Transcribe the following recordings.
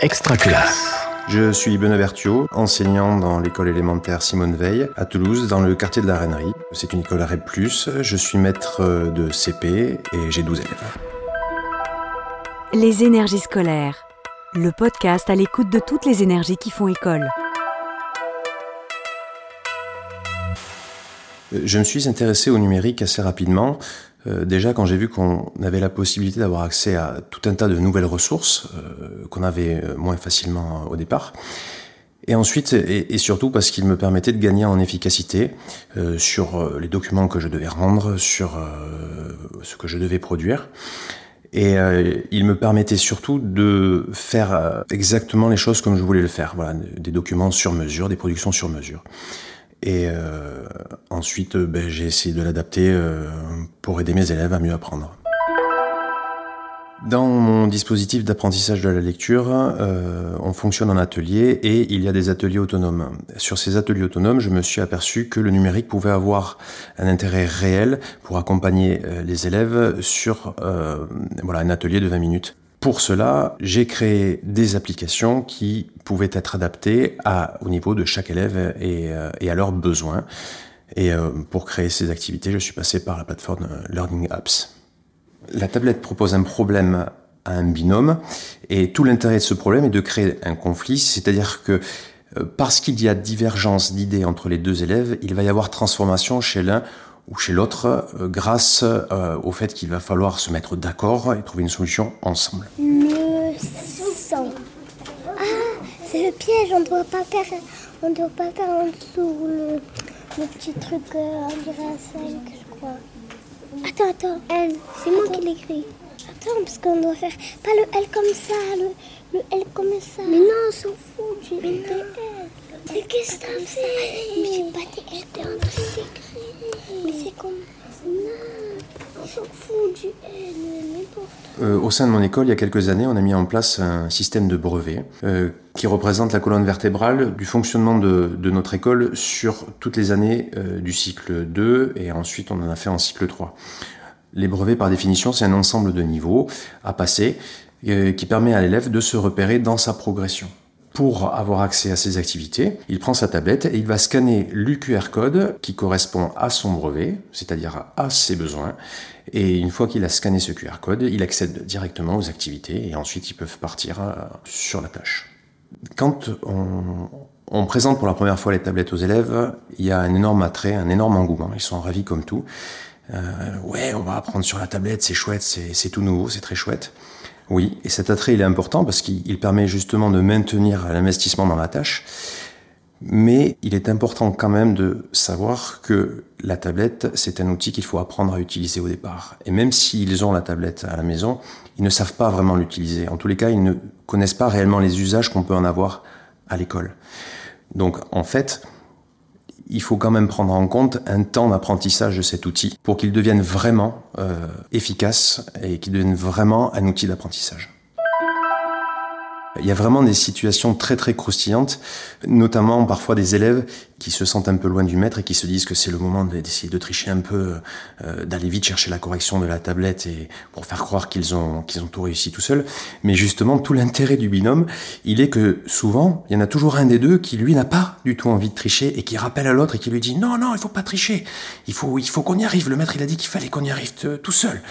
Extra classe. Je suis Benoît Berthiaud, enseignant dans l'école élémentaire Simone Veil à Toulouse, dans le quartier de la Reinerie. C'est une école REP+, je suis maître de CP et j'ai 12 élèves. Les énergies scolaires, le podcast à l'écoute de toutes les énergies qui font école. Je me suis intéressé au numérique assez rapidement. Euh, déjà, quand j'ai vu qu'on avait la possibilité d'avoir accès à tout un tas de nouvelles ressources euh, qu'on avait euh, moins facilement au départ. Et ensuite, et, surtout parce qu'il me permettait de gagner en efficacité sur les documents que je devais rendre, sur ce que je devais produire. Et il me permettait surtout de faire exactement les choses comme je voulais le faire. Voilà, des documents sur mesure, des productions sur mesure. Et euh, ensuite, euh, ben, j'ai essayé de l'adapter euh, pour aider mes élèves à mieux apprendre. Dans mon dispositif d'apprentissage de la lecture, on fonctionne en atelier et il y a des ateliers autonomes. Sur ces ateliers autonomes, je me suis aperçu que le numérique pouvait avoir un intérêt réel pour accompagner les élèves sur voilà, un atelier de 20 minutes. Pour cela, j'ai créé des applications qui pouvaient être adaptées à, au niveau de chaque élève et, euh, et à leurs besoins. Et euh, pour créer ces activités, je suis passé par la plateforme Learning Apps. La tablette propose un problème à un binôme et tout l'intérêt de ce problème est de créer un conflit, c'est-à-dire que euh, parce qu'il y a divergence d'idées entre les deux élèves, il va y avoir transformation chez l'un ou chez l'autre euh, grâce euh, au fait qu'il va falloir se mettre d'accord et trouver une solution ensemble. Le sang. Ah, c'est le piège, on ne doit pas faire, on doit pas faire en dessous le, le petit truc, euh, on dirait un 5, je crois. Attends, attends, L, c'est moi qui l'écris. Attends, parce qu'on doit faire pas le L comme ça, le, le L comme ça. Mais non, on s'en fout du Mais L. Mais qu'est-ce que t'as fait Mais j'ai pas dit j'étais en train d'écrire. Mais c'est comme. Non, on Euh, au sein de mon école, il y a quelques années, on a mis en place un système de brevet euh, qui représente la colonne vertébrale du fonctionnement de, notre école sur toutes les années euh, du cycle 2 et ensuite on en a fait en cycle 3. Les brevets, par définition, c'est un ensemble de niveaux à passer qui permet à l'élève de se repérer dans sa progression. Pour avoir accès à ces activités, il prend sa tablette et il va scanner l'UQR code qui correspond à son brevet, c'est-à-dire à ses besoins. Et une fois qu'il a scanné ce QR code, il accède directement aux activités et ensuite ils peuvent partir euh, sur la tâche. Quand on, on présente pour la première fois les tablettes aux élèves, il y a un énorme attrait, un énorme engouement. Ils sont ravis comme tout. Euh, ouais, on va apprendre sur la tablette, c'est chouette, c'est tout nouveau, c'est très chouette. Oui, et cet attrait, il est important parce qu'il permet justement de maintenir l'investissement dans la tâche. Mais il est important quand même de savoir que la tablette, c'est un outil qu'il faut apprendre à utiliser au départ. Et même s'ils ont la tablette à la maison, ils ne savent pas vraiment l'utiliser. En tous les cas, ils ne connaissent pas réellement les usages qu'on peut en avoir à l'école. Donc en fait, il faut quand même prendre en compte un temps d'apprentissage de cet outil pour qu'il devienne vraiment euh, efficace et qu'il devienne vraiment un outil d'apprentissage. Il y a vraiment des situations très très croustillantes, notamment parfois des élèves qui se sentent un peu loin du maître et qui se disent que c'est le moment d'essayer de tricher un peu, euh, d'aller vite chercher la correction de la tablette et pour faire croire qu'ils ont qu'ils ont tout réussi tout seuls. Mais justement, tout l'intérêt du binôme, il est que souvent, il y en a toujours un des deux qui lui n'a pas du tout envie de tricher et qui rappelle à l'autre et qui lui dit non non, il faut pas tricher, il faut il faut qu'on y arrive. Le maître il a dit qu'il fallait qu'on y arrive tout seul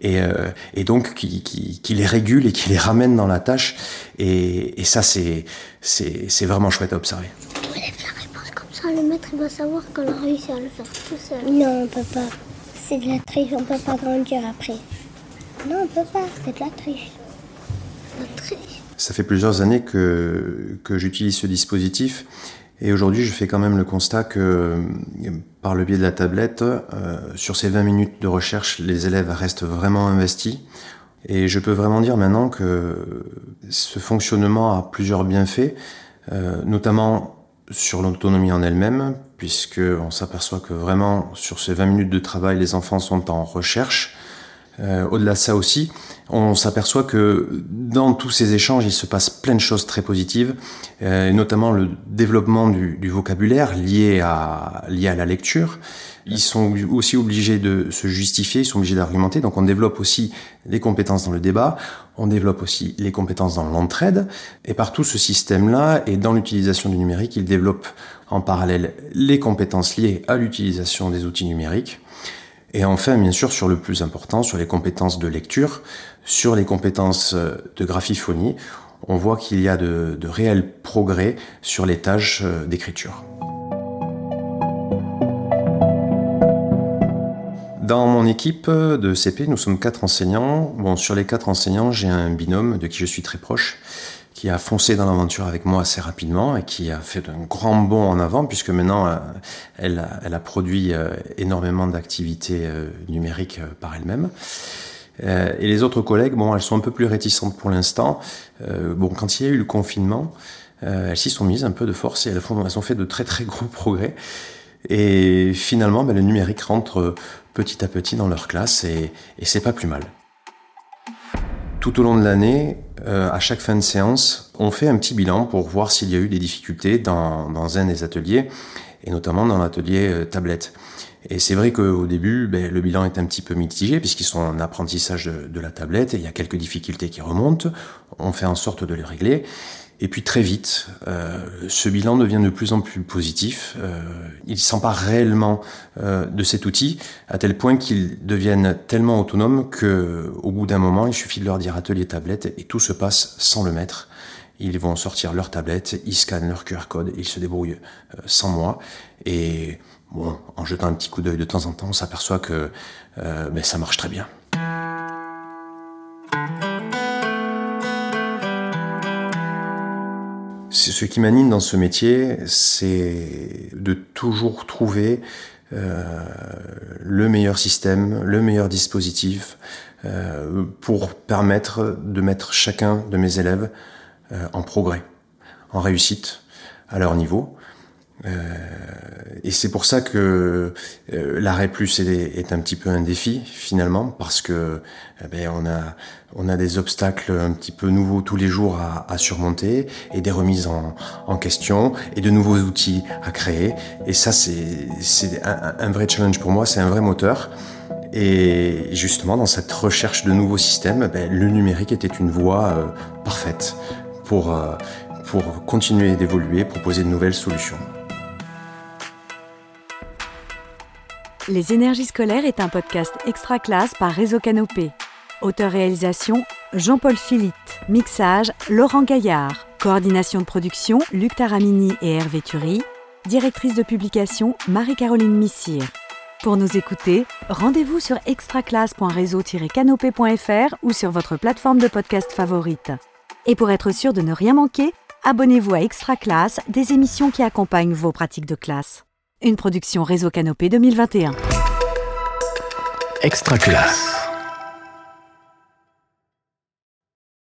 et, euh, et donc qui, qui, qui, les régule et qui les ramène dans la tâche. Et, et ça, c'est, c'est, c'est vraiment chouette à observer. On lève la réponse comme ça, le maître il va savoir qu'on a réussi à le faire tout seul. Non, on peut pas. C'est de la triche, on peut pas grandir après. Non, on peut pas, c'est de la triche. La triche. Ça fait plusieurs années que, que j'utilise ce dispositif et aujourd'hui, je fais quand même le constat que par le biais de la tablette, euh, sur ces 20 minutes de recherche, les élèves restent vraiment investis. Et je peux vraiment dire maintenant que ce fonctionnement a plusieurs bienfaits, euh, notamment sur l'autonomie en elle-même, puisque on s'aperçoit que vraiment sur ces 20 minutes de travail, les enfants sont en recherche. Euh, Au-delà de ça aussi, on s'aperçoit que dans tous ces échanges, il se passe plein de choses très positives, euh, notamment le développement du, vocabulaire lié à, lié à la lecture. Ils sont aussi obligés de se justifier, ils sont obligés d'argumenter, donc on développe aussi les compétences dans le débat, on développe aussi les compétences dans l'entraide, et par tout ce système-là, et dans l'utilisation du numérique, ils développent en parallèle les compétences liées à l'utilisation des outils numériques, et enfin, bien sûr, sur le plus important, sur les compétences de lecture, sur les compétences euh, de graphiphonie, on voit qu'il y a de, réels progrès sur les tâches euh, d'écriture. Dans mon équipe de CP, nous sommes quatre enseignants. Bon, sur les quatre enseignants, j'ai un binôme de qui je suis très proche, qui a foncé dans l'aventure avec moi assez rapidement et qui a fait un grand bond en avant puisque maintenant euh, elle a, elle a produit euh, énormément d'activités euh, numériques par elle-même. Et les autres collègues, bon, elles sont un peu plus réticentes pour l'instant. Bon, quand il y a eu le confinement, elles s'y sont mises un peu de force et elles, font, elles ont fait de très très gros progrès. Et finalement, ben, le numérique rentre petit à petit dans leur classe et, et c'est pas plus mal. Tout au long de l'année, euh, à chaque fin de séance, on fait un petit bilan pour voir s'il y a eu des difficultés dans, dans un des ateliers, et notamment dans l'atelier euh, tablette. Et c'est vrai qu'au début, ben, le bilan est un petit peu mitigé puisqu'ils sont en apprentissage de, la tablette et il y a quelques difficultés qui remontent. On fait en sorte de les régler. Et puis très vite, euh, ce bilan devient de plus en plus positif. Euh, il s'empare réellement euh, de cet outil à tel point qu'ils deviennent tellement autonomes que, au bout d'un moment, il suffit de leur dire atelier tablette et tout se passe sans le maître. Ils vont sortir leur tablette, ils scannent leur QR code, ils se débrouillent euh, sans moi. Et bon, en jetant un petit coup d'œil de temps en temps, on s'aperçoit que euh, ben, ça marche très bien. Ce qui m'anime dans ce métier, c'est de toujours trouver euh, le meilleur système, le meilleur dispositif pour permettre de mettre chacun de mes élèves en progrès, en réussite à leur niveau. Euh, et c'est pour ça que euh, l'arrêt plus est, est, un petit peu un défi finalement parce que eh ben, on a on a des obstacles un petit peu nouveaux tous les jours à, surmonter et des remises en, question et de nouveaux outils à créer et ça c'est un, un, vrai challenge pour moi c'est un vrai moteur et justement dans cette recherche de nouveaux systèmes ben, le numérique était une voie euh, parfaite pour euh, pour continuer d'évoluer proposer de nouvelles solutions Les énergies scolaires est un podcast extra classe par Réseau Canopé. Auteur-réalisation Jean-Paul Philippe. Mixage Laurent Gaillard. Coordination de production Luc Taramini et Hervé Thury. Directrice de publication Marie-Caroline Missire. Pour nous écouter, rendez-vous sur extraclasse.réseau-canopé.fr ou sur votre plateforme de podcast favorite. Et pour être sûr de ne rien manquer, abonnez-vous à Extra Classe, des émissions qui accompagnent vos pratiques de classe. Une production Réseau Canopé 2021. Extra classe.